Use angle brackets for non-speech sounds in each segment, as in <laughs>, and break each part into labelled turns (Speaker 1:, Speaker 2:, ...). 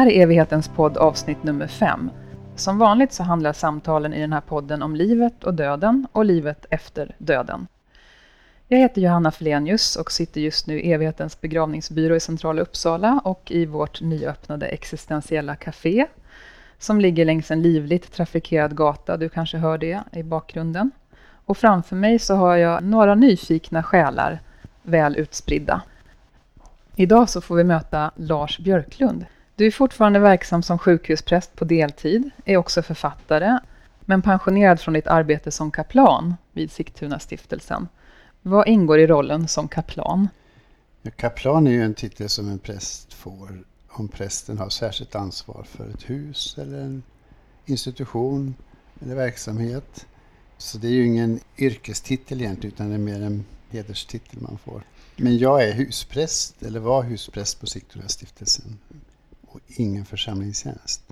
Speaker 1: här är Evighetens podd avsnitt nummer fem. Som vanligt så handlar samtalen i den här podden om livet och döden och livet efter döden. Jag heter Johanna Flenius och sitter just nu i Evighetens begravningsbyrå i centrala Uppsala och i vårt nyöppnade existentiella café som ligger längs en livligt trafikerad gata. Du kanske hör det i bakgrunden. Och framför mig så har jag några nyfikna själar väl utspridda. Idag så får vi möta Lars Björklund. Du är fortfarande verksam som sjukhuspräst på deltid, är också författare, men pensionerad från ditt arbete som kaplan vid Sigtuna stiftelsen. Vad ingår i rollen som kaplan?
Speaker 2: Ja, kaplan är ju en titel som en präst får om prästen har särskilt ansvar för ett hus eller en institution eller verksamhet. Så det är ju ingen yrkestitel egentligen utan det är mer en hederstitel man får. Men jag är huspräst, eller var huspräst på Sigtuna stiftelsen och ingen församlingstjänst.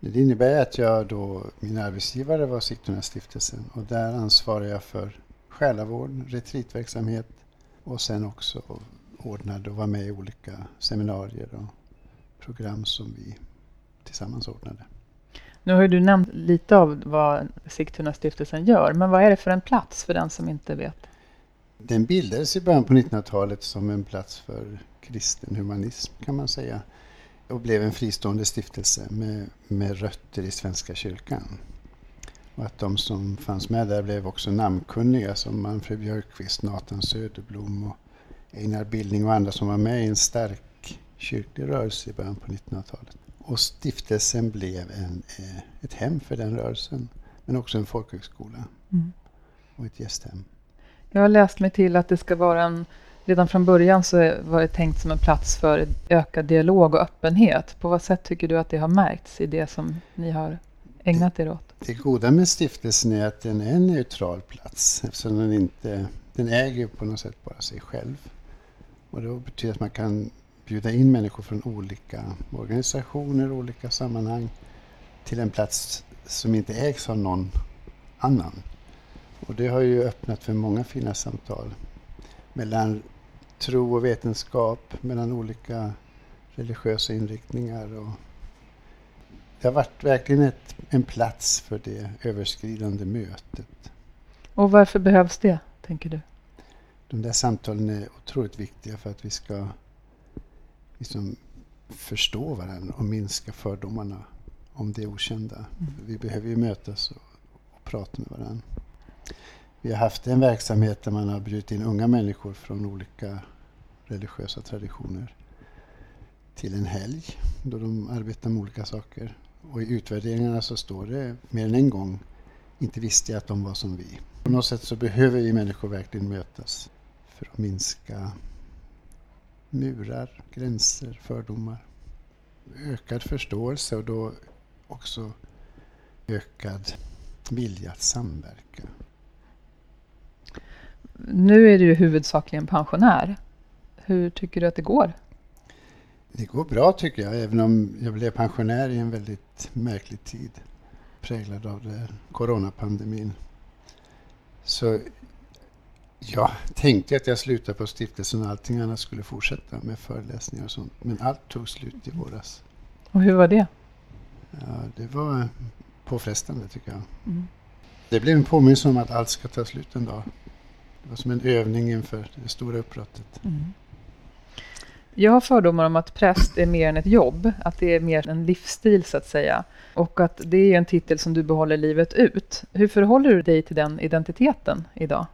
Speaker 2: Det innebär att jag då, min arbetsgivare var Sigtuna stiftelsen och där ansvarar jag för själavård, retreatverksamhet och sen också ordnade och var med i olika seminarier och program som vi tillsammans ordnade.
Speaker 1: Nu har du nämnt lite av vad Sigtuna stiftelsen gör, men vad är det för en plats för den som inte vet?
Speaker 2: Den bildades i början på 1900-talet som en plats för kristen humanism kan man säga och blev en fristående stiftelse med, med rötter i Svenska kyrkan. Och att de som fanns med där blev också namnkunniga som Manfred Björkqvist, Nathan Söderblom och Einar Bildning och andra som var med i en stark kyrklig rörelse i början på 1900-talet. Och stiftelsen blev en, eh, ett hem för den rörelsen men också en folkhögskola mm. och ett gästhem.
Speaker 1: Jag har läst mig till att det ska vara en Redan från början så var det tänkt som en plats för ökad dialog och öppenhet. På vad sätt tycker du att det har märkts i det som ni har ägnat er åt?
Speaker 2: Det goda med stiftelsen är att den är en neutral plats eftersom den inte den äger på något sätt bara sig själv. Och det betyder att man kan bjuda in människor från olika organisationer, olika sammanhang till en plats som inte ägs av någon annan. Och det har ju öppnat för många fina samtal mellan tro och vetenskap, mellan olika religiösa inriktningar. Och det har varit verkligen ett, en plats för det överskridande mötet.
Speaker 1: Och varför behövs det, tänker du?
Speaker 2: De där samtalen är otroligt viktiga för att vi ska liksom förstå varandra och minska fördomarna om det okända. Mm. Vi behöver ju mötas och, och prata med varandra. Vi har haft en verksamhet där man har bjudit in unga människor från olika religiösa traditioner till en helg då de arbetar med olika saker. Och i utvärderingarna så står det mer än en gång inte visste jag att de var som vi. På något sätt så behöver vi människor verkligen mötas för att minska murar, gränser, fördomar. Ökad förståelse och då också ökad vilja att samverka.
Speaker 1: Nu är du huvudsakligen pensionär. Hur tycker du att det går?
Speaker 2: Det går bra tycker jag, även om jag blev pensionär i en väldigt märklig tid. Präglad av det coronapandemin. Så jag tänkte att jag slutade på stiftelsen och allting annat skulle fortsätta med föreläsningar och sånt. Men allt tog slut i våras.
Speaker 1: Och hur var det?
Speaker 2: Ja, det var påfrestande tycker jag. Mm. Det blev en påminnelse om att allt ska ta slut en dag. Det var som en övning inför det stora uppbrottet. Mm.
Speaker 1: Jag har fördomar om att präst är mer än ett jobb, att det är mer en livsstil så att säga. Och att det är en titel som du behåller livet ut. Hur förhåller du dig till den identiteten idag?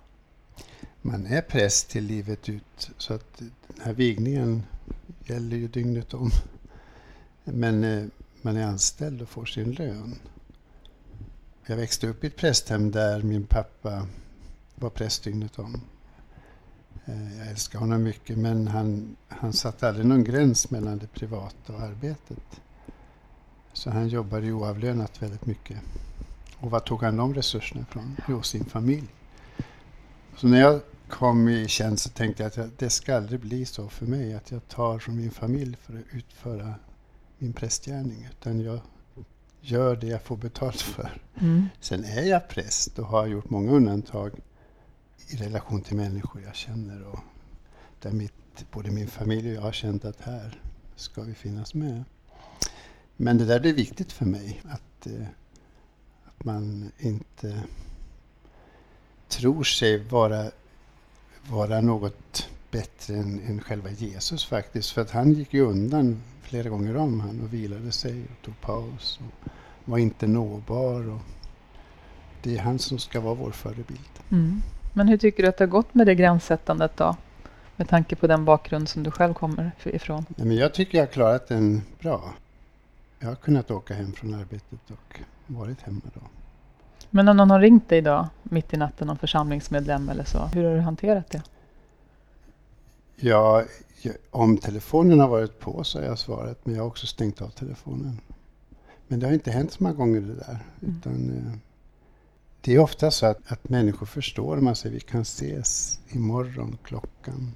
Speaker 2: Man är präst till livet ut, så att den här vigningen gäller ju dygnet om. Men eh, man är anställd och får sin lön. Jag växte upp i ett prästhem där min pappa var präst dygnet om. Eh, jag älskar honom mycket men han, han satte aldrig någon gräns mellan det privata och arbetet. Så han jobbade ju oavlönat väldigt mycket. Och var tog han de resurserna ifrån? Jo, sin familj. Så när jag kom i tjänst så tänkte jag att det ska aldrig bli så för mig att jag tar från min familj för att utföra min prästgärning. Utan jag gör det jag får betalt för. Mm. Sen är jag präst och har gjort många undantag i relation till människor jag känner och där mitt, både min familj och jag har känt att här ska vi finnas med. Men det där är viktigt för mig. Att, eh, att man inte tror sig vara, vara något bättre än, än själva Jesus faktiskt. För att han gick ju undan flera gånger om han och vilade sig och tog paus. Och var inte nåbar. Och det är han som ska vara vår förebild.
Speaker 1: Mm. Men hur tycker du att det har gått med det gränssättandet då? Med tanke på den bakgrund som du själv kommer ifrån.
Speaker 2: Ja, men jag tycker jag har klarat den bra. Jag har kunnat åka hem från arbetet och varit hemma då.
Speaker 1: Men om någon har ringt dig idag mitt i natten, någon församlingsmedlem eller så, hur har du hanterat det?
Speaker 2: Ja, om telefonen har varit på så har jag svarat, men jag har också stängt av telefonen. Men det har inte hänt så många gånger det där. Mm. Utan, eh, det är ofta så att, att människor förstår, man säger vi kan ses imorgon klockan.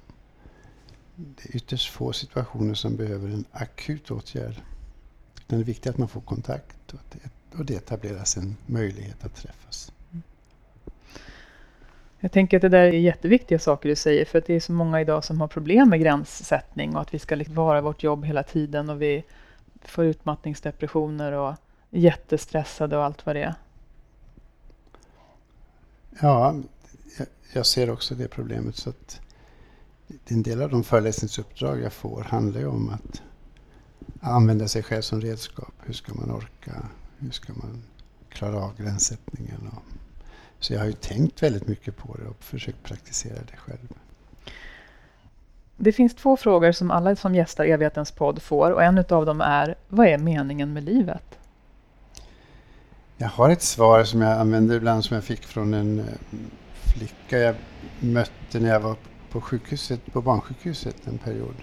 Speaker 2: Det är ytterst få situationer som behöver en akut åtgärd. Utan det är viktigt att man får kontakt och, det, och det etableras en möjlighet att träffas. Mm.
Speaker 1: Jag tänker att det där är jätteviktiga saker du säger, för att det är så många idag som har problem med gränssättning och att vi ska liksom vara vårt jobb hela tiden och vi får utmattningsdepressioner och är jättestressade och allt vad det är.
Speaker 2: Ja, jag ser också det problemet. så att En del av de föreläsningsuppdrag jag får handlar ju om att använda sig själv som redskap. Hur ska man orka? Hur ska man klara av gränssättningen? Så jag har ju tänkt väldigt mycket på det och försökt praktisera det själv.
Speaker 1: Det finns två frågor som alla som gästar Evighetens podd får och en av dem är Vad är meningen med livet?
Speaker 2: Jag har ett svar som jag använder ibland som jag fick från en eh, flicka jag mötte när jag var på sjukhuset, på barnsjukhuset en period.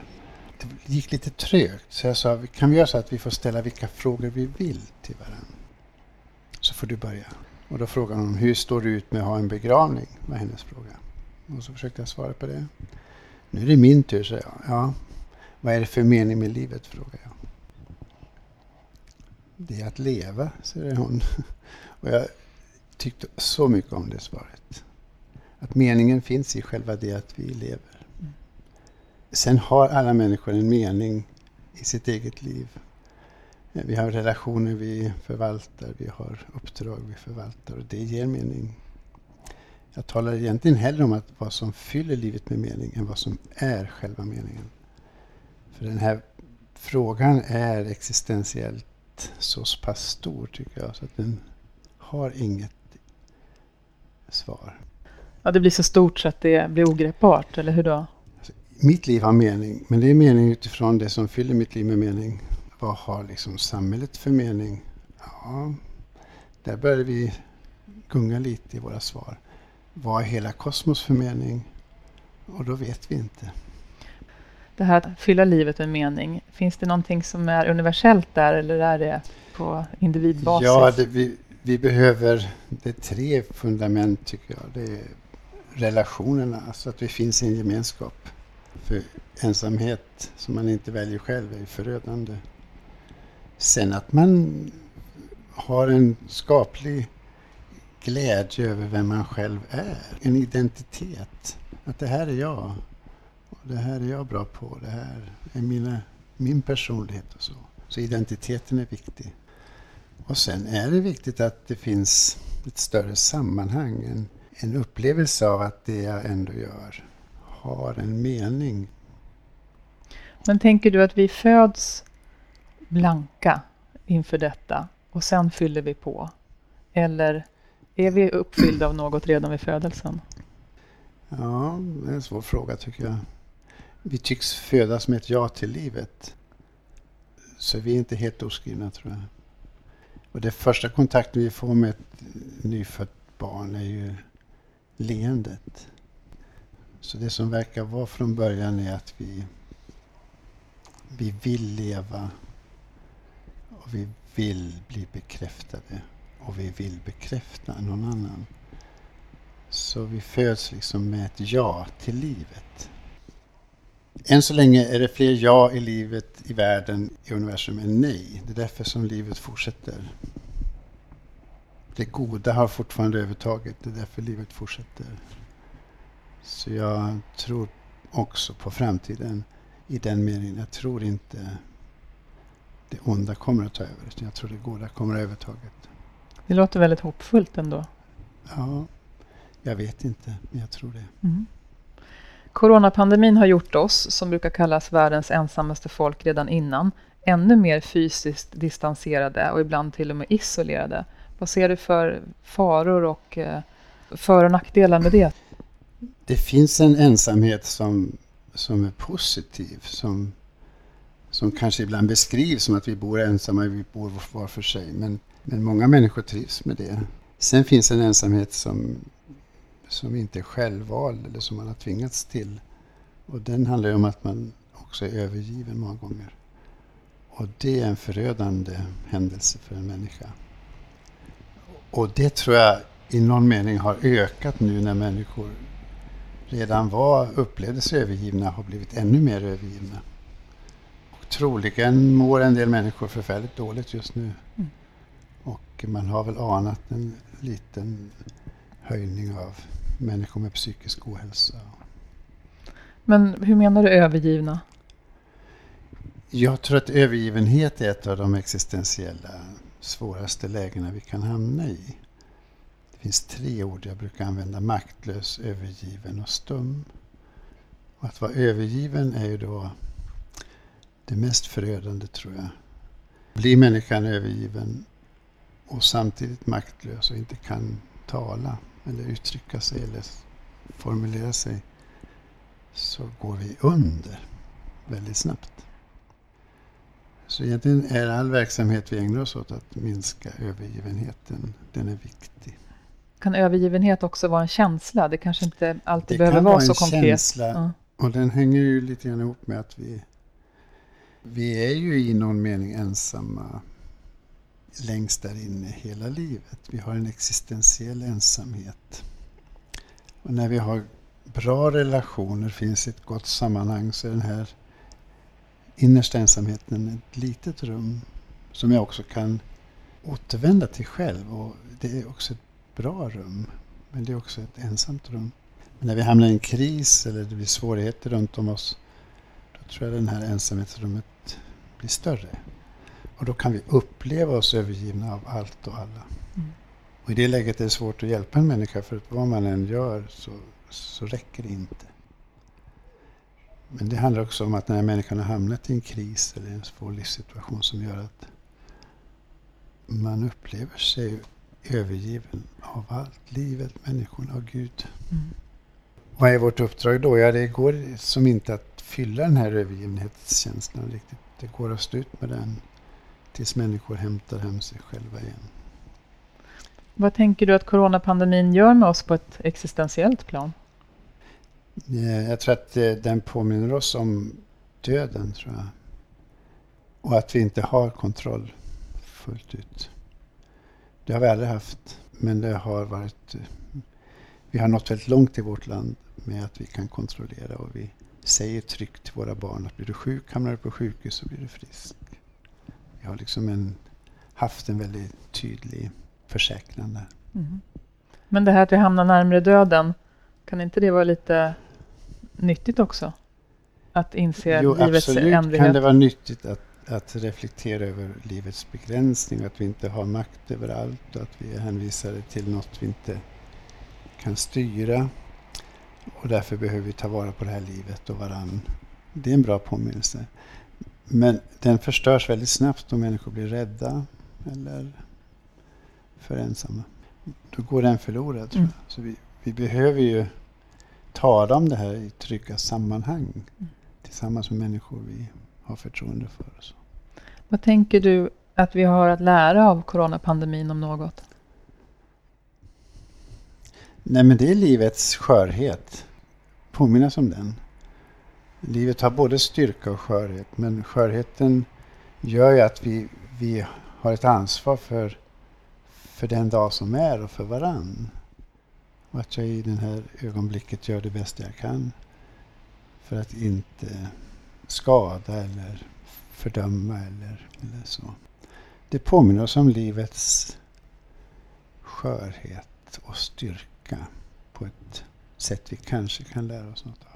Speaker 2: Det gick lite trögt så jag sa, kan vi göra så att vi får ställa vilka frågor vi vill till varandra? Så får du börja. Och då frågade hon, hur står du ut med att ha en begravning? var hennes fråga. Och så försökte jag svara på det. Nu är det min tur, sa jag. Ja, vad är det för mening med livet? frågade jag. Det är att leva, säger hon. <laughs> Och jag tyckte så mycket om det svaret. Att meningen finns i själva det att vi lever. Sen har alla människor en mening i sitt eget liv. Vi har relationer vi förvaltar, vi har uppdrag vi förvaltar och det ger mening. Jag talar egentligen hellre om att vad som fyller livet med mening än vad som är själva meningen. För den här frågan är existentiellt så pass stor tycker jag så att den har inget svar.
Speaker 1: Ja, det blir så stort så att det blir ogreppbart, eller hur då?
Speaker 2: Mitt liv har mening, men det är mening utifrån det som fyller mitt liv med mening. Vad har liksom samhället för mening? Ja, där börjar vi gunga lite i våra svar. Vad är hela kosmos för mening? Och då vet vi inte.
Speaker 1: Det här att fylla livet med mening, finns det någonting som är universellt där eller är det på individbasis?
Speaker 2: Ja, det, vi, vi behöver, det är tre fundament tycker jag. Det är relationerna, alltså att vi finns i en gemenskap. För ensamhet som man inte väljer själv är förödande. Sen att man har en skaplig glädje över vem man själv är. En identitet. Att det här är jag. Det här är jag bra på. Det här är mina, min personlighet och så. Så identiteten är viktig. Och sen är det viktigt att det finns ett större sammanhang. En, en upplevelse av att det jag ändå gör har en mening.
Speaker 1: Men tänker du att vi föds blanka inför detta och sen fyller vi på? Eller är vi uppfyllda av något redan vid födelsen?
Speaker 2: Ja, det är en svår fråga tycker jag. Vi tycks födas med ett ja till livet. Så vi är inte helt oskrivna tror jag. Och det första kontakten vi får med ett nyfött barn är ju leendet. Så det som verkar vara från början är att vi, vi vill leva och vi vill bli bekräftade och vi vill bekräfta någon annan. Så vi föds liksom med ett ja till livet. Än så länge är det fler ja i livet, i världen, i universum än nej. Det är därför som livet fortsätter. Det goda har fortfarande övertaget, det är därför livet fortsätter. Så jag tror också på framtiden i den meningen. Jag tror inte det onda kommer att ta över. Utan jag tror det goda kommer att övertaget.
Speaker 1: Det låter väldigt hoppfullt ändå.
Speaker 2: Ja, jag vet inte, men jag tror det.
Speaker 1: Mm. Coronapandemin har gjort oss, som brukar kallas världens ensammaste folk redan innan, ännu mer fysiskt distanserade och ibland till och med isolerade. Vad ser du för faror och eh, för och nackdelar med det?
Speaker 2: Det finns en ensamhet som, som är positiv, som, som kanske ibland beskrivs som att vi bor ensamma, vi bor var för sig. Men, men många människor trivs med det. Sen finns en ensamhet som, som inte är självvald eller som man har tvingats till. Och den handlar ju om att man också är övergiven många gånger. Och det är en förödande händelse för en människa. Och det tror jag i någon mening har ökat nu när människor redan var, upplevde sig övergivna har blivit ännu mer övergivna. Och troligen mår en del människor förfärligt dåligt just nu. Mm. Och man har väl anat en liten höjning av människor med psykisk ohälsa.
Speaker 1: Men hur menar du övergivna?
Speaker 2: Jag tror att övergivenhet är ett av de existentiella svåraste lägena vi kan hamna i. Det finns tre ord jag brukar använda. Maktlös, övergiven och stum. Och att vara övergiven är ju då det mest förödande tror jag. Blir människan övergiven och samtidigt maktlös och inte kan tala eller uttrycka sig eller formulera sig så går vi under väldigt snabbt. Så egentligen är all verksamhet vi ägnar oss åt att minska övergivenheten, den är viktig.
Speaker 1: Kan övergivenhet också vara en känsla? Det kanske inte alltid det behöver vara, vara så konkret. Det kan vara en känsla
Speaker 2: ja. och den hänger ju lite grann ihop med att vi, vi är ju i någon mening ensamma längst där inne hela livet. Vi har en existentiell ensamhet. Och när vi har bra relationer, finns ett gott sammanhang, så är den här innersta ensamheten ett litet rum som jag också kan återvända till själv. Och det är också ett bra rum, men det är också ett ensamt rum. Men när vi hamnar i en kris eller det blir svårigheter runt om oss, då tror jag det här ensamhetsrummet blir större. Och då kan vi uppleva oss övergivna av allt och alla. Mm. Och i det läget är det svårt att hjälpa en människa för att vad man än gör så, så räcker det inte. Men det handlar också om att när människan har hamnat i en kris eller en svår livssituation som gör att man upplever sig övergiven av allt, livet, människorna och Gud. Mm. Vad är vårt uppdrag då? Ja, det går som inte att fylla den här övergivenhetskänslan riktigt. Det går att stå ut med den tills människor hämtar hem sig själva igen.
Speaker 1: Vad tänker du att coronapandemin gör med oss på ett existentiellt plan?
Speaker 2: Eh, jag tror att eh, den påminner oss om döden, tror jag. Och att vi inte har kontroll fullt ut. Det har vi aldrig haft, men det har varit... Eh, vi har nått väldigt långt i vårt land med att vi kan kontrollera och vi säger tryggt till våra barn att blir du sjuk, hamnar du på sjukhus så blir du frisk. Vi har liksom en, haft en väldigt tydlig försäkran där. Mm.
Speaker 1: Men det här att vi hamnar närmare döden, kan inte det vara lite nyttigt också? Att inse jo, livets absolut ändlighet?
Speaker 2: kan det vara nyttigt att, att reflektera över livets begränsning, att vi inte har makt över allt och att vi är hänvisade till något vi inte kan styra. Och därför behöver vi ta vara på det här livet och varann. Det är en bra påminnelse. Men den förstörs väldigt snabbt om människor blir rädda eller för ensamma. Då går den förlorad. Tror jag. Mm. Så vi, vi behöver ju tala om det här i trygga sammanhang mm. tillsammans med människor vi har förtroende för. Så.
Speaker 1: Vad tänker du att vi har att lära av coronapandemin om något?
Speaker 2: Nej men det är livets skörhet. Påminnas om den. Livet har både styrka och skörhet men skörheten gör ju att vi, vi har ett ansvar för, för den dag som är och för varann. Och att jag i det här ögonblicket gör det bästa jag kan för att inte skada eller fördöma eller, eller så. Det påminner oss om livets skörhet och styrka på ett sätt vi kanske kan lära oss något av.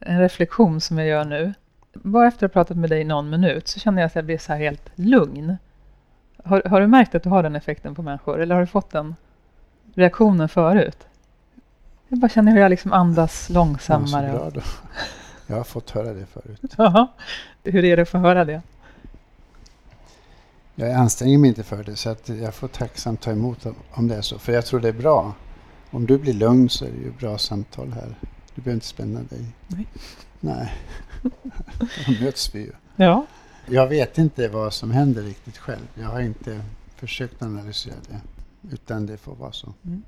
Speaker 1: En reflektion som jag gör nu. Bara efter att ha pratat med dig någon minut så känner jag att jag blir så här helt lugn. Har, har du märkt att du har den effekten på människor eller har du fått den reaktionen förut? Jag bara känner hur jag liksom andas långsammare.
Speaker 2: Ja, bra. Jag har fått höra det förut. <laughs>
Speaker 1: Ja, hur är det att få höra det?
Speaker 2: Jag anstränger mig inte för det så att jag får tacksamt ta emot om det är så. För jag tror det är bra. Om du blir lugn så är det ju bra samtal här. Du behöver inte spänna dig.
Speaker 1: Nej.
Speaker 2: Nej, <laughs> då möts vi ju.
Speaker 1: Ja.
Speaker 2: Jag vet inte vad som händer riktigt själv. Jag har inte försökt analysera det. Utan det får vara så. Mm.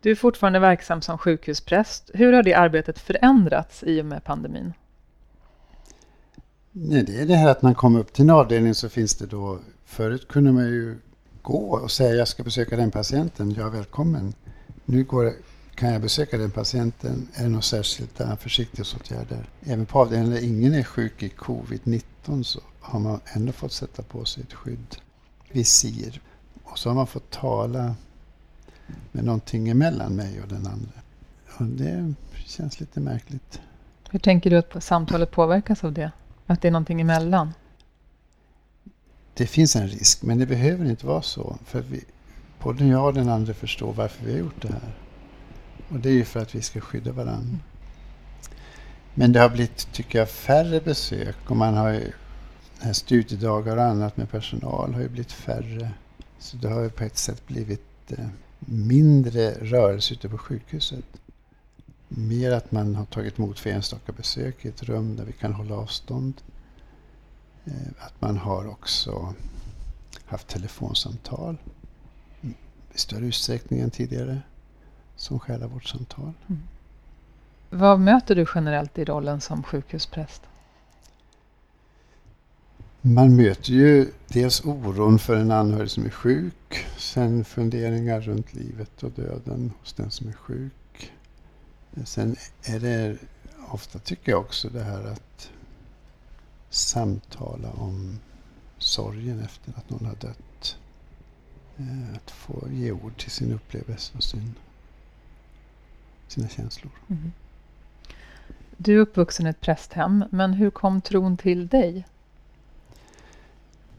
Speaker 1: Du är fortfarande verksam som sjukhuspräst. Hur har det arbetet förändrats i och med pandemin?
Speaker 2: Nej, det är det här att man kommer upp till en avdelning så finns det då... Förut kunde man ju gå och säga jag ska besöka den patienten, jag är välkommen. Nu går, kan jag besöka den patienten, är det några särskilda försiktighetsåtgärder? Även på avdelningen där ingen är sjuk i covid-19 så har man ändå fått sätta på sig ett skydd, visir. Och så har man fått tala med någonting emellan mig och den andra. Och det känns lite märkligt.
Speaker 1: Hur tänker du att samtalet påverkas av det? Att det är någonting emellan?
Speaker 2: Det finns en risk, men det behöver inte vara så. För vi, både jag och den andra förstår varför vi har gjort det här. Och det är ju för att vi ska skydda varandra. Men det har blivit, tycker jag, färre besök och man har ju här studiedagar och annat med personal har ju blivit färre. Så det har ju på ett sätt blivit eh, mindre rörelse ute på sjukhuset. Mer att man har tagit emot för enstaka besök i ett rum där vi kan hålla avstånd. Eh, att man har också haft telefonsamtal i större utsträckning än tidigare som själavårdssamtal. Mm.
Speaker 1: Vad möter du generellt i rollen som sjukhuspräst?
Speaker 2: Man möter ju dels oron för en anhörig som är sjuk, sen funderingar runt livet och döden hos den som är sjuk. Sen är det ofta, tycker jag också, det här att samtala om sorgen efter att någon har dött. Eh, att få ge ord till sin upplevelse och sin, sina känslor. Mm.
Speaker 1: Du är uppvuxen i ett prästhem, men hur kom tron till dig?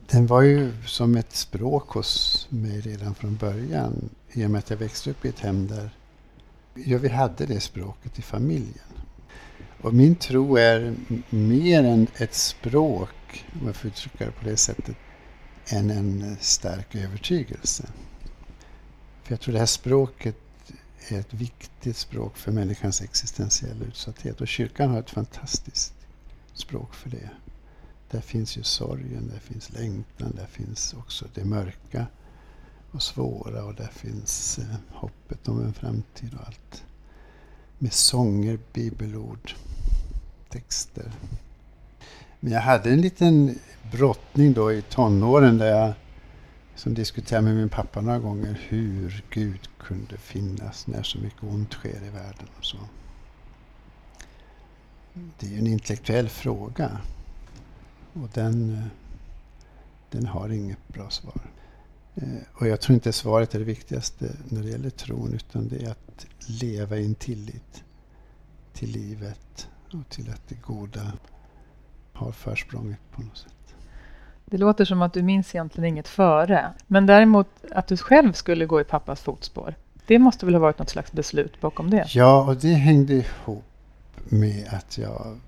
Speaker 2: Den var ju som ett språk hos mig redan från början. I och med att jag växte upp i ett hem där ja, vi hade det språket i familjen. Och min tro är mer än ett språk, om jag får uttrycka det på det sättet, än en stark övertygelse. För jag tror det här språket är ett viktigt språk för människans existentiella utsatthet. Och kyrkan har ett fantastiskt språk för det. Där finns ju sorgen, där finns längtan, där finns också det mörka och svåra och där finns eh, hoppet om en framtid och allt. Med sånger, bibelord, texter. Men jag hade en liten brottning då i tonåren där jag som diskuterade med min pappa några gånger hur Gud kunde finnas när så mycket ont sker i världen. och så. Det är ju en intellektuell fråga. Och den, eh, den har inget bra svar. Eh, och jag tror inte svaret är det viktigaste när det gäller tron utan det är att leva i en tillit till livet och till att det goda har försprånget på något sätt.
Speaker 1: Det låter som att du minns egentligen inget före. Men däremot att du själv skulle gå i pappas fotspår. Det måste väl ha varit något slags beslut bakom det?
Speaker 2: Ja, och det hängde ihop med att jag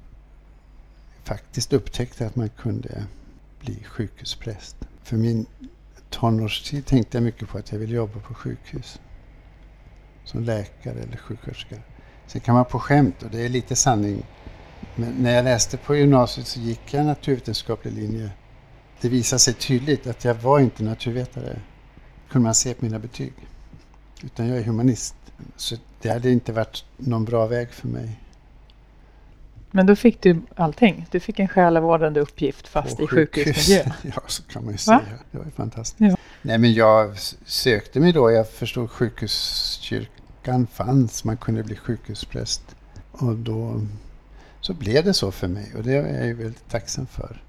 Speaker 2: faktiskt upptäckte att man kunde bli sjukhuspräst. För min tonårstid tänkte jag mycket på att jag ville jobba på sjukhus. Som läkare eller sjuksköterska. Sen kan man på skämt, och det är lite sanning, men när jag läste på gymnasiet så gick jag naturvetenskaplig linje. Det visade sig tydligt att jag var inte naturvetare. Kunde man se på mina betyg. Utan jag är humanist. Så det hade inte varit någon bra väg för mig.
Speaker 1: Men då fick du allting. Du fick en själavårdande uppgift fast På i sjukhusmiljö. <laughs>
Speaker 2: ja, så kan man ju säga. Det var ju fantastiskt. Ja. Nej, men jag sökte mig då. Jag förstod sjukhuskyrkan fanns. Man kunde bli sjukhuspräst. Och då så blev det så för mig. Och det är jag ju väldigt tacksam för.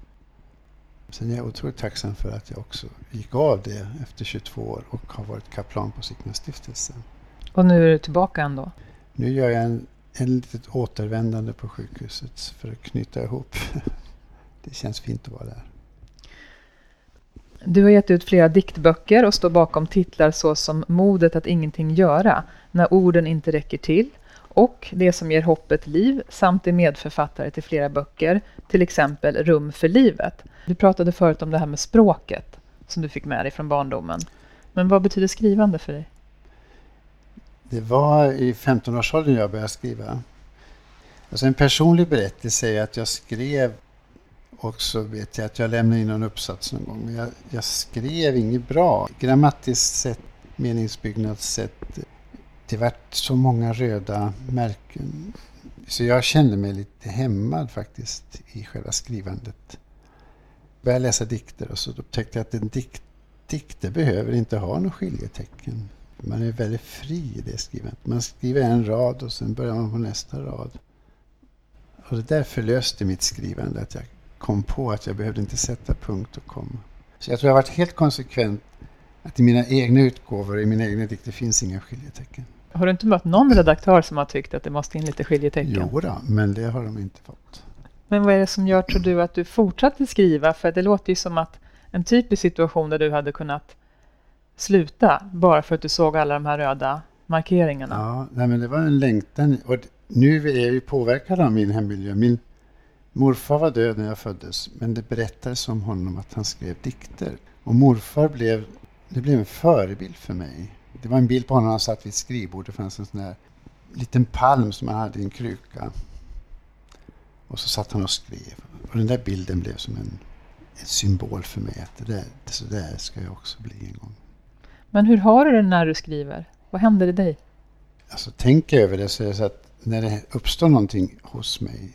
Speaker 2: Sen är jag otroligt tacksam för att jag också gick av det efter 22 år och har varit kaplan på Signa stiftelsen.
Speaker 1: Och nu är du tillbaka ändå?
Speaker 2: Nu gör jag en en litet återvändande på sjukhuset för att knyta ihop. <laughs> Det känns fint att vara där.
Speaker 1: Du har gett ut flera diktböcker och står bakom titlar såsom Modet att ingenting göra, När orden inte räcker till och Det som ger hoppet liv samt är medförfattare till flera böcker, till exempel Rum för livet. Du pratade förut om det här med språket som du fick med dig från barndomen. Men vad betyder skrivande för dig?
Speaker 2: Det var i 15-årsåldern jag började skriva. Alltså en personlig berättelse är att jag skrev och så vet jag att jag lämnade in en uppsats någon gång. Men jag, jag skrev inget bra. Grammatiskt sett, meningsbyggnadssätt. Det vart så många röda märken. Så jag kände mig lite hämmad faktiskt i själva skrivandet. Jag började läsa dikter och så upptäckte jag att en dikt, dikter behöver inte ha något skiljetecken. Man är väldigt fri i det skrivandet. Man skriver en rad och sen börjar man på nästa rad. Och det där förlöste mitt skrivande, att jag kom på att jag behövde inte sätta punkt och komma. Så jag tror jag har varit helt konsekvent att i mina egna utgåvor, i mina egna dikter finns inga skiljetecken.
Speaker 1: Har du inte mött någon redaktör som har tyckt att det måste in lite skiljetecken?
Speaker 2: Jo då, men det har de inte fått.
Speaker 1: Men vad är det som gör, tror du, att du fortsatte skriva? För det låter ju som att en typisk situation där du hade kunnat sluta bara för att du såg alla de här röda markeringarna.
Speaker 2: Ja, nej, men det var en längtan. Och nu är jag ju påverkad av min hemmiljö. Min morfar var död när jag föddes, men det berättades om honom att han skrev dikter. Och morfar blev, det blev en förebild för mig. Det var en bild på honom när han satt vid ett skrivbord. Det fanns en sån där liten palm som han hade i en kruka. Och så satt han och skrev. Och den där bilden blev som en, en symbol för mig. Att det där, så där ska jag också bli en gång.
Speaker 1: Men hur har du det när du skriver? Vad händer i dig?
Speaker 2: Alltså tänk över det så är det så att när det uppstår någonting hos mig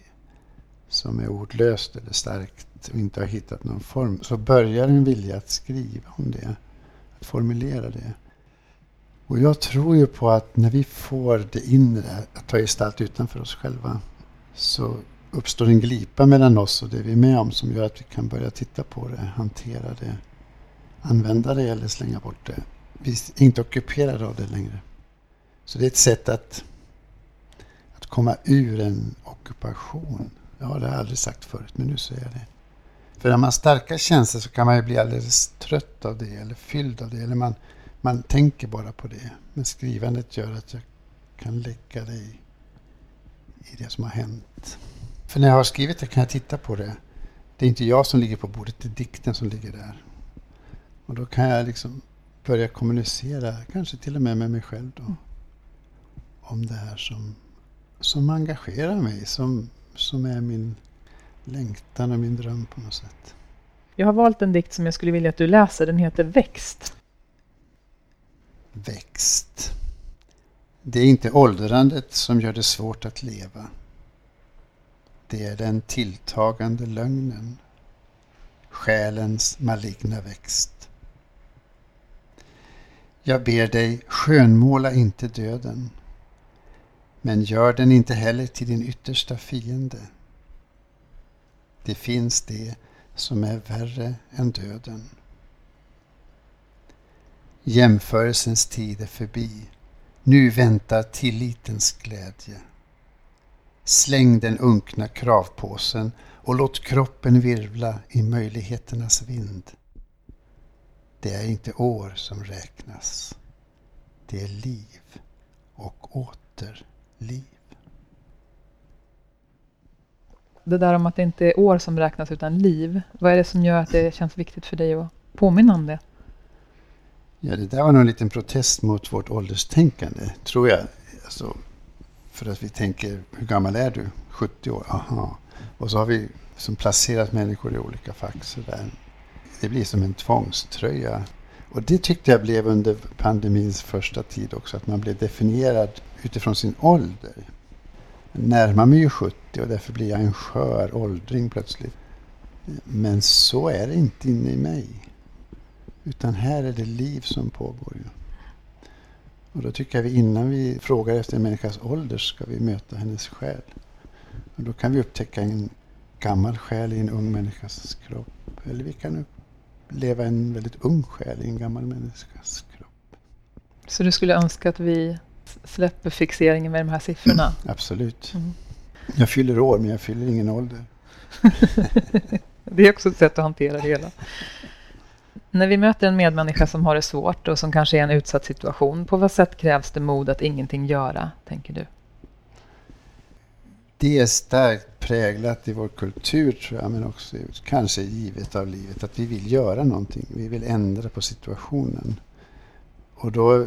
Speaker 2: som är ordlöst eller starkt och inte har hittat någon form så börjar en vilja att skriva om det. Att formulera det. Och jag tror ju på att när vi får det inre att ta gestalt utanför oss själva så uppstår en glipa mellan oss och det vi är med om som gör att vi kan börja titta på det, hantera det, använda det eller slänga bort det. Vi är inte ockuperade av det längre. Så det är ett sätt att, att komma ur en ockupation. Ja, det har jag aldrig sagt förut, men nu säger jag det. För när man har starka känslor så kan man ju bli alldeles trött av det eller fylld av det. Eller man, man tänker bara på det. Men skrivandet gör att jag kan lägga det i, i det som har hänt. För när jag har skrivit det kan jag titta på det. Det är inte jag som ligger på bordet, det är dikten som ligger där. Och då kan jag liksom börja kommunicera, kanske till och med med mig själv då. Om det här som, som engagerar mig, som, som är min längtan och min dröm på något sätt.
Speaker 1: Jag har valt en dikt som jag skulle vilja att du läser. Den heter Växt.
Speaker 2: Växt. Det är inte åldrandet som gör det svårt att leva. Det är den tilltagande lögnen. Själens maligna växt. Jag ber dig, skönmåla inte döden. Men gör den inte heller till din yttersta fiende. Det finns det som är värre än döden. Jämförelsens tid är förbi. Nu väntar tillitens glädje. Släng den unkna kravpåsen och låt kroppen virvla i möjligheternas vind. Det är inte år som räknas. Det är liv och åter liv.
Speaker 1: Det där om att det inte är år som räknas utan liv. Vad är det som gör att det känns viktigt för dig att påminna om det?
Speaker 2: Ja, det där var nog en liten protest mot vårt ålderstänkande, tror jag. Alltså, för att vi tänker, hur gammal är du? 70 år? Aha. Och så har vi som placerat människor i olika fack. Så där. Det blir som en tvångströja. Och det tyckte jag blev under pandemins första tid också, att man blev definierad utifrån sin ålder. Jag närmar mig ju 70 och därför blir jag en skör åldring plötsligt. Men så är det inte inne i mig. Utan här är det liv som pågår. Ju. Och då tycker jag vi innan vi frågar efter en människas ålder ska vi möta hennes själ. Och då kan vi upptäcka en gammal själ i en ung människas kropp. Eller vi kan leva en väldigt ung själ i en gammal människas kropp.
Speaker 1: Så du skulle önska att vi Släpper fixeringen med de här siffrorna.
Speaker 2: Absolut.
Speaker 1: Mm.
Speaker 2: Jag fyller år men jag fyller ingen ålder. <laughs>
Speaker 1: det är också ett sätt att hantera det hela. När vi möter en medmänniska som har det svårt och som kanske är i en utsatt situation, på vad sätt krävs det mod att ingenting göra, tänker du?
Speaker 2: Det är starkt präglat i vår kultur tror jag, men också kanske givet av livet, att vi vill göra någonting. Vi vill ändra på situationen. Och då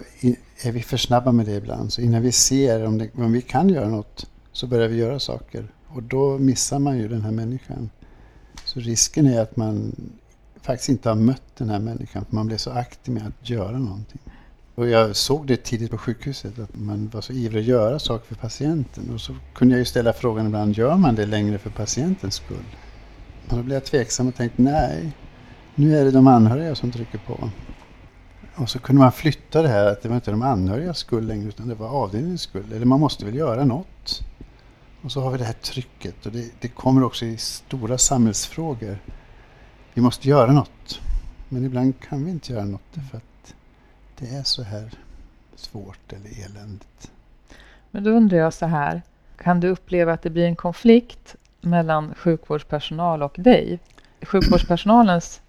Speaker 2: är vi för snabba med det ibland. Så innan vi ser om, det, om vi kan göra något så börjar vi göra saker. Och då missar man ju den här människan. Så risken är att man faktiskt inte har mött den här människan. För man blev så aktiv med att göra någonting. Och jag såg det tidigt på sjukhuset, att man var så ivrig att göra saker för patienten. Och så kunde jag ju ställa frågan ibland, gör man det längre för patientens skull? Och då blev jag tveksam och tänkte, nej, nu är det de anhöriga som trycker på. Och så kunde man flytta det här, att det var inte de anhörigas skull längre, utan det var avdelningens skull. Eller man måste väl göra något. Och så har vi det här trycket och det, det kommer också i stora samhällsfrågor. Vi måste göra något. Men ibland kan vi inte göra något för att det är så här svårt eller eländigt.
Speaker 1: Men då undrar jag så här, kan du uppleva att det blir en konflikt mellan sjukvårdspersonal och dig? Sjukvårdspersonalens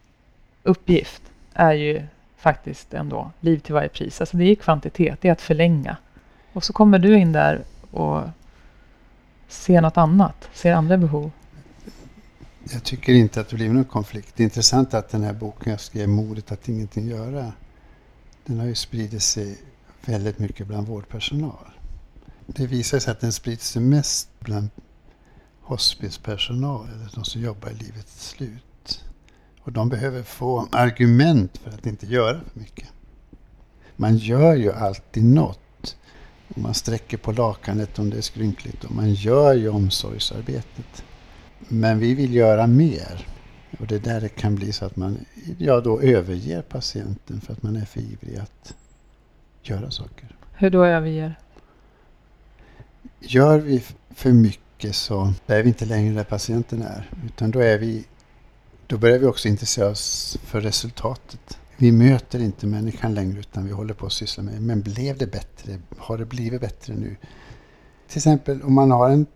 Speaker 1: uppgift är ju faktiskt ändå liv till varje pris. Alltså det är kvantitet, det är att förlänga. Och så kommer du in där och ser något annat, ser andra behov.
Speaker 2: Jag tycker inte att det blir någon konflikt. Det är intressant att den här boken jag skrev, Modet att ingenting göra, den har ju spridit sig väldigt mycket bland vårdpersonal. Det visar sig att den sprids sig mest bland hospicepersonal, eller de som jobbar i livets slut. Och de behöver få argument för att inte göra för mycket. Man gör ju alltid något. Och man sträcker på lakanet om det är skrynkligt och man gör ju omsorgsarbetet. Men vi vill göra mer. Och det är där det kan bli så att man ja, då överger patienten för att man är för ivrig att göra saker.
Speaker 1: Hur då överger?
Speaker 2: Gör vi för mycket så är vi inte längre där patienten är. Utan då, är vi, då börjar vi också intressera oss för resultatet. Vi möter inte människan längre utan vi håller på att syssla med, men blev det bättre? Har det blivit bättre nu? Till exempel om man har en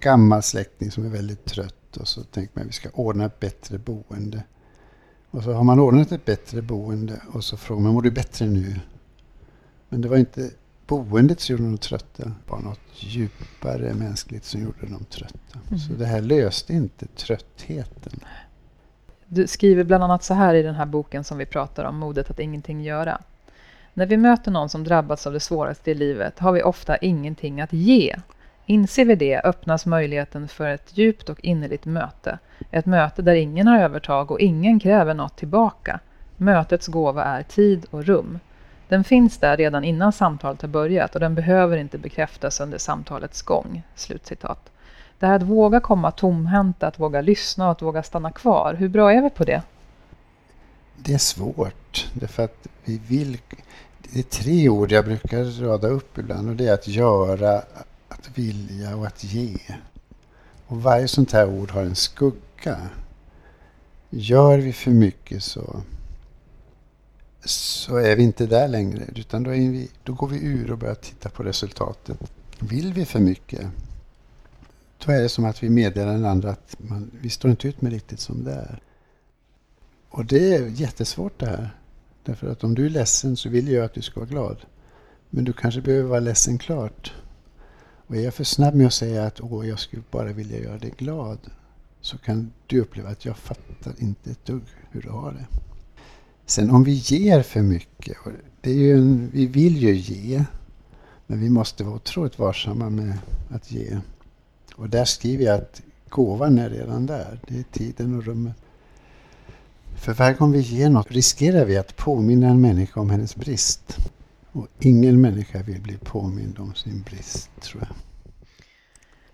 Speaker 2: gammal släkting som är väldigt trött och så tänker man att vi ska ordna ett bättre boende. Och så har man ordnat ett bättre boende och så frågar man, mår du bättre nu? Men det var inte boendet som gjorde dem trötta, det var något djupare mänskligt som gjorde dem trötta. Mm. Så det här löste inte tröttheten.
Speaker 1: Du skriver bland annat så här i den här boken som vi pratar om, Modet att ingenting göra. När vi möter någon som drabbats av det svåraste i livet har vi ofta ingenting att ge. Inser vi det öppnas möjligheten för ett djupt och innerligt möte. Ett möte där ingen har övertag och ingen kräver något tillbaka. Mötets gåva är tid och rum. Den finns där redan innan samtalet har börjat och den behöver inte bekräftas under samtalets gång." Slutcitat. Det här att våga komma tomhänta, att våga lyssna och att våga stanna kvar. Hur bra är vi på det?
Speaker 2: Det är svårt. Därför att vi vill... Det är tre ord jag brukar rada upp ibland och det är att göra, att vilja och att ge. Och varje sånt här ord har en skugga. Gör vi för mycket så, så är vi inte där längre. Utan då, vi, då går vi ur och börjar titta på resultatet. Vill vi för mycket, då är det som att vi meddelar den andra att man, vi står inte ut med riktigt som det är. Och det är jättesvårt det här. Därför att om du är ledsen så vill jag att du ska vara glad. Men du kanske behöver vara ledsen klart. Och är jag för snabb med att säga att Åh, jag skulle bara vilja göra dig glad så kan du uppleva att jag fattar inte ett dugg hur du har det. Sen om vi ger för mycket, det är ju en, vi vill ju ge, men vi måste vara otroligt varsamma med att ge. Och där skriver jag att gåvan är redan där, det är tiden och rummet. För varje gång vi ger något riskerar vi att påminna en människa om hennes brist. Och ingen människa vill bli påmind om sin brist, tror jag.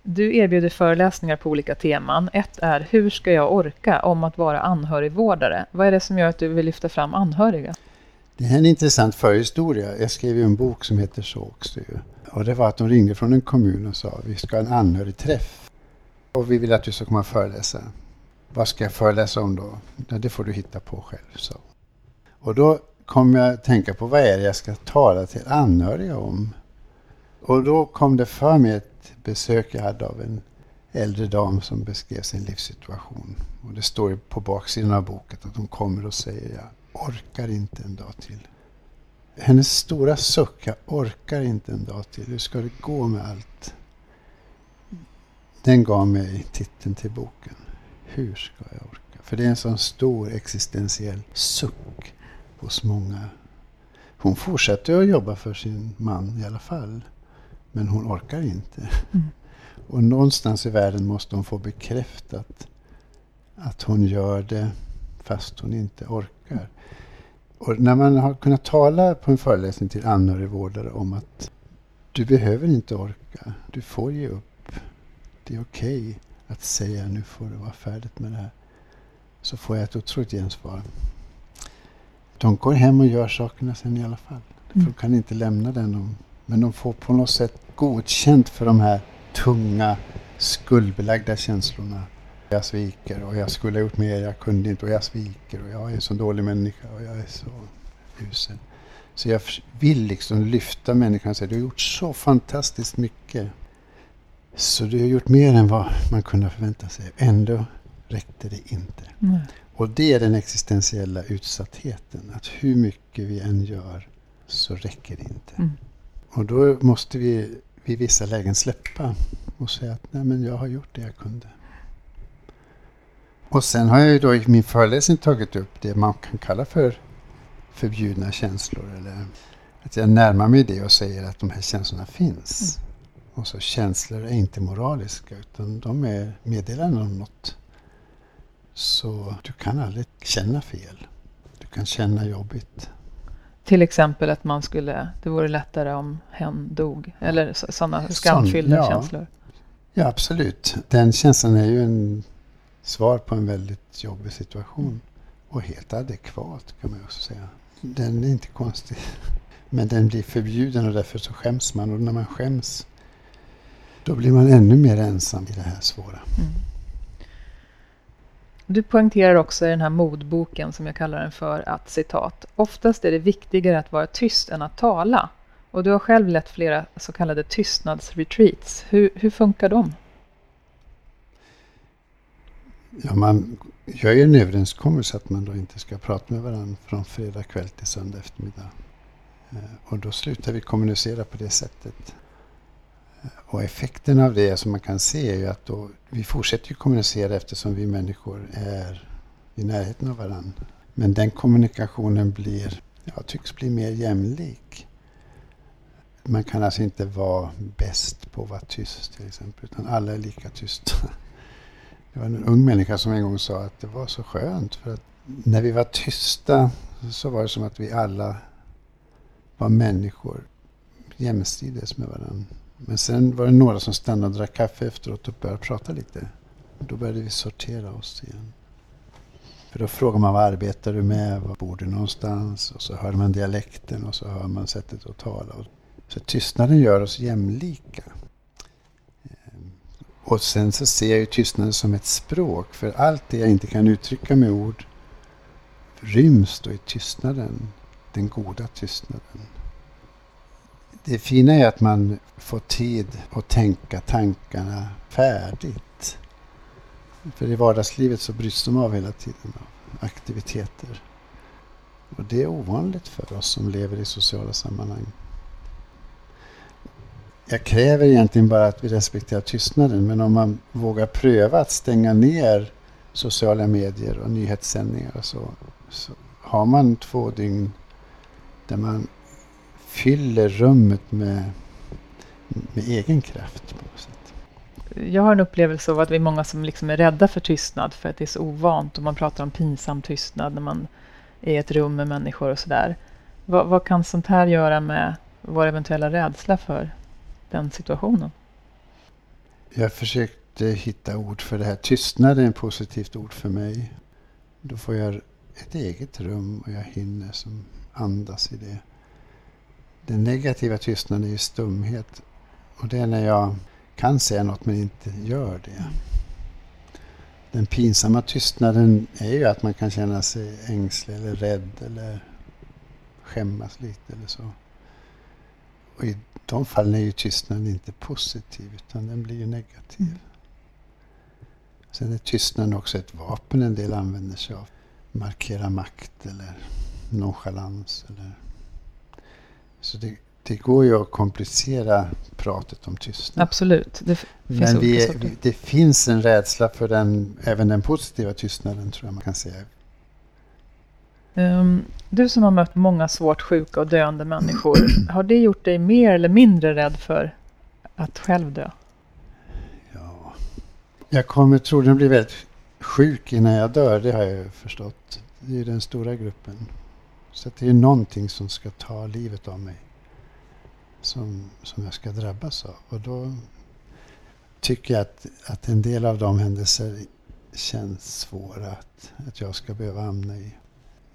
Speaker 1: Du erbjuder föreläsningar på olika teman. Ett är Hur ska jag orka? om att vara anhörigvårdare. Vad är det som gör att du vill lyfta fram anhöriga?
Speaker 2: Det är en intressant förhistoria. Jag skrev ju en bok som heter så också. Och det var att de ringde från en kommun och sa vi ska ha en anhörigträff. Och vi vill att du ska komma och föreläsa. Vad ska jag föreläsa om då? Ja, det får du hitta på själv. Så. Och då kom jag att tänka på vad är det jag ska tala till anhöriga om? Och då kom det för mig ett besök jag hade av en äldre dam som beskrev sin livssituation. Och det står ju på baksidan av boken att hon kommer och säger jag orkar inte en dag till. Hennes stora suck, jag orkar inte en dag till. Hur ska det gå med allt? Den gav mig titeln till boken. Hur ska jag orka? För det är en sån stor existentiell suck hos många. Hon fortsätter att jobba för sin man i alla fall. Men hon orkar inte. Mm. Och någonstans i världen måste hon få bekräftat att hon gör det fast hon inte orkar. Och när man har kunnat tala på en föreläsning till anhörigvårdare om att du behöver inte orka, du får ge upp. Det är okej okay att säga nu får det vara färdigt med det här. Så får jag ett otroligt gensvar. De går hem och gör sakerna sen i alla fall. Mm. De kan inte lämna den. Men de får på något sätt godkänt för de här tunga skuldbelagda känslorna. Jag sviker och jag skulle ha gjort mer, jag kunde inte och jag sviker och jag är en så dålig människa och jag är så usel. Så jag vill liksom lyfta människan och säga du har gjort så fantastiskt mycket. Så du har gjort mer än vad man kunde förvänta sig. Ändå räckte det inte. Mm. Och det är den existentiella utsattheten. Att hur mycket vi än gör så räcker det inte. Mm. Och då måste vi vid vissa lägen släppa och säga att nej men jag har gjort det jag kunde. Och sen har jag ju då i min föreläsning tagit upp det man kan kalla för förbjudna känslor. Eller att jag närmar mig det och säger att de här känslorna finns. Mm. Och så känslor är inte moraliska utan de är meddelanden om något. Så du kan aldrig känna fel. Du kan känna jobbigt.
Speaker 1: Till exempel att man skulle, det vore lättare om hen dog. Eller sådana skamfyllda ja. känslor.
Speaker 2: Ja, absolut. Den känslan är ju en svar på en väldigt jobbig situation. Och helt adekvat kan man också säga. Den är inte konstig. Men den blir förbjuden och därför så skäms man. Och när man skäms då blir man ännu mer ensam i det här svåra. Mm.
Speaker 1: Du poängterar också i den här modboken som jag kallar den för att citat. Oftast är det viktigare att vara tyst än att tala. Och du har själv lett flera så kallade tystnadsretreats. Hur, hur funkar de?
Speaker 2: Ja, man gör ju en överenskommelse att man då inte ska prata med varandra från fredag kväll till söndag eftermiddag. Eh, och då slutar vi kommunicera på det sättet. Och effekten av det som man kan se är ju att då, vi fortsätter ju kommunicera eftersom vi människor är i närheten av varandra. Men den kommunikationen blir, ja, tycks bli mer jämlik. Man kan alltså inte vara bäst på att vara tyst till exempel, utan alla är lika tysta. <laughs> Det var en ung människa som en gång sa att det var så skönt för att när vi var tysta så var det som att vi alla var människor jämsides med varandra. Men sen var det några som stannade och drack kaffe efteråt och började prata lite. Då började vi sortera oss igen. För då frågar man vad arbetar du med? Var bor du någonstans? Och så hör man dialekten och så hör man sättet att tala. Så tystnaden gör oss jämlika. Ehm, och sen så ser jag ju tystnaden som ett språk. För allt det jag inte kan uttrycka med ord ryms då i tystnaden. Den goda tystnaden. Det fina är att man får tid att tänka tankarna färdigt. För i vardagslivet så bryts de av hela tiden av aktiviteter. Och det är ovanligt för oss som lever i sociala sammanhang. Jag kräver egentligen bara att vi respekterar tystnaden, men om man vågar pröva att stänga ner sociala medier och nyhetssändningar och så, så har man två dygn där man fyller rummet med, med egen kraft. på något sätt.
Speaker 1: Jag har en upplevelse av att vi är många som liksom är rädda för tystnad för att det är så ovant och man pratar om pinsam tystnad när man är i ett rum med människor och sådär. Vad, vad kan sånt här göra med vår eventuella rädsla för den situationen?
Speaker 2: Jag försökte hitta ord för det här. Tystnad är ett positivt ord för mig. Då får jag ett eget rum och jag hinner som andas i det. Den negativa tystnaden är ju stumhet. Och det är när jag kan säga något men inte gör det. Den pinsamma tystnaden är ju att man kan känna sig ängslig eller rädd eller skämmas lite eller så. Och i de fallen är ju tystnaden inte positiv utan den blir ju negativ.
Speaker 1: Mm.
Speaker 2: Sen är tystnaden också ett vapen en del använder sig av. Markera makt eller nonchalans. Eller. Så det, det går ju att komplicera pratet om tystnad.
Speaker 1: Absolut. Det f- finns
Speaker 2: Men vi, det finns en rädsla för den, även den positiva tystnaden tror jag man kan säga.
Speaker 1: Ehm, du som har mött många svårt sjuka och döende människor, <clears throat> har det gjort dig mer eller mindre rädd för att själv dö?
Speaker 2: Ja. Jag kommer troligen bli väldigt sjuk innan jag dör, det har jag förstått. Det är ju den stora gruppen. Så att det är någonting som ska ta livet av mig. Som, som jag ska drabbas av. Och då tycker jag att, att en del av de händelser känns svåra att, att jag ska behöva hamna i.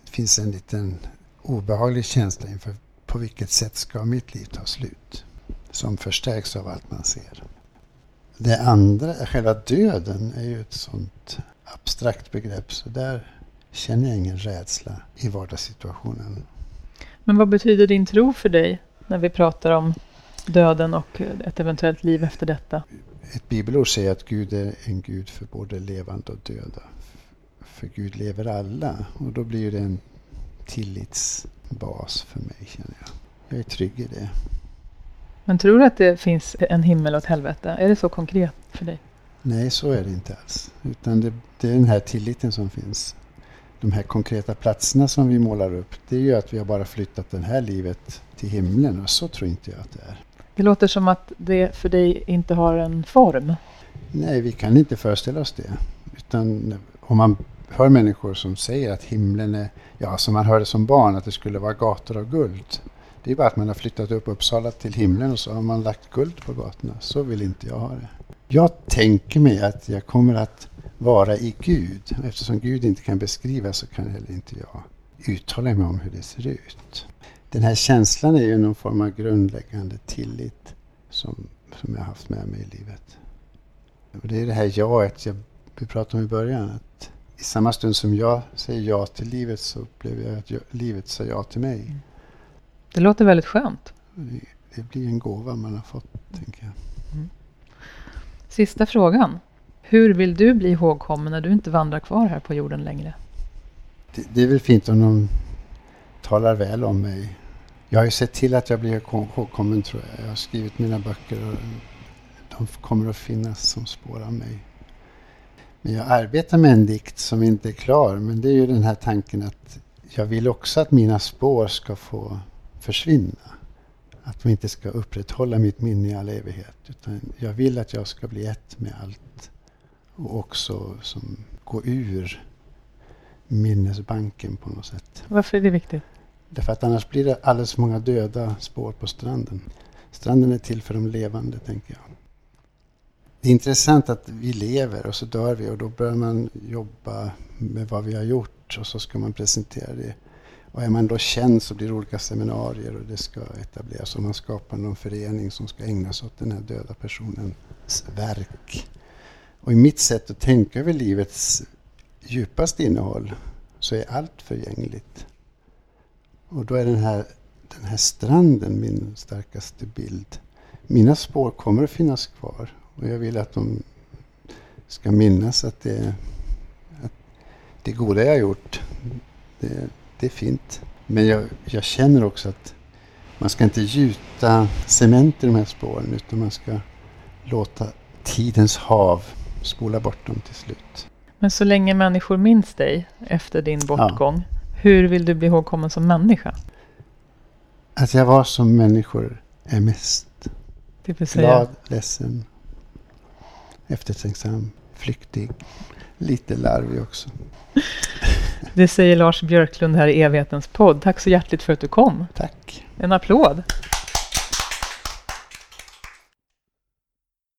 Speaker 2: Det finns en liten obehaglig känsla inför på vilket sätt ska mitt liv ta slut? Som förstärks av allt man ser. Det andra, själva döden, är ju ett sånt abstrakt begrepp. Så där känner jag ingen rädsla i vardagssituationen.
Speaker 1: Men vad betyder din tro för dig när vi pratar om döden och ett eventuellt liv efter detta?
Speaker 2: Ett bibelord säger att Gud är en Gud för både levande och döda. För Gud lever alla och då blir det en tillitsbas för mig känner jag. Jag är trygg i det.
Speaker 1: Men tror du att det finns en himmel och ett helvete? Är det så konkret för dig?
Speaker 2: Nej, så är det inte alls. Utan det, det är den här tilliten som finns. De här konkreta platserna som vi målar upp, det är ju att vi har bara flyttat det här livet till himlen och så tror inte jag att det är.
Speaker 1: Det låter som att det för dig inte har en form.
Speaker 2: Nej, vi kan inte föreställa oss det. Utan om man hör människor som säger att himlen är, ja som man hörde som barn, att det skulle vara gator av guld. Det är bara att man har flyttat upp Uppsala till himlen och så har man lagt guld på gatorna. Så vill inte jag ha det. Jag tänker mig att jag kommer att vara i Gud. Eftersom Gud inte kan beskrivas så kan heller inte jag uttala mig om hur det ser ut. Den här känslan är ju någon form av grundläggande tillit som, som jag har haft med mig i livet. Och det är det här jaet jag, vi pratade om i början. Att I samma stund som jag säger ja till livet så upplever jag att jag, livet säger ja till mig.
Speaker 1: Det låter väldigt skönt.
Speaker 2: Det, det blir en gåva man har fått, tänker jag.
Speaker 1: Sista frågan. Hur vill du bli ihågkommen när du inte vandrar kvar här på jorden längre?
Speaker 2: Det, det är väl fint om de talar väl om mig. Jag har ju sett till att jag blir ihågkommen tror jag. Jag har skrivit mina böcker och de kommer att finnas som spår av mig. Men jag arbetar med en dikt som inte är klar. Men det är ju den här tanken att jag vill också att mina spår ska få försvinna. Att de inte ska upprätthålla mitt minne i all evighet. Utan jag vill att jag ska bli ett med allt. Och också som gå ur minnesbanken på något sätt.
Speaker 1: Varför är det viktigt?
Speaker 2: Därför att annars blir det alldeles för många döda spår på stranden. Stranden är till för de levande, tänker jag. Det är intressant att vi lever och så dör vi och då börjar man jobba med vad vi har gjort och så ska man presentera det. Och är man då känd så blir det olika seminarier och det ska etableras och man skapar någon förening som ska ägna sig åt den här döda personens verk. Och i mitt sätt att tänka över livets djupaste innehåll så är allt förgängligt. Och då är den här, den här stranden min starkaste bild. Mina spår kommer att finnas kvar och jag vill att de ska minnas att det, att det goda jag har gjort, det, det är fint. Men jag, jag känner också att man ska inte gjuta cement i de här spåren utan man ska låta tidens hav spola bort dem till slut.
Speaker 1: Men så länge människor minns dig efter din bortgång, hur vill du bli ihågkommen som människa?
Speaker 2: Att jag var som människor är mest.
Speaker 1: Det vill säga,
Speaker 2: Glad, ledsen, eftertänksam, flyktig, lite larvig också. <laughs>
Speaker 1: det säger Lars Björklund här i evighetens podd. Tack så hjärtligt för att du kom.
Speaker 2: Tack.
Speaker 1: En applåd!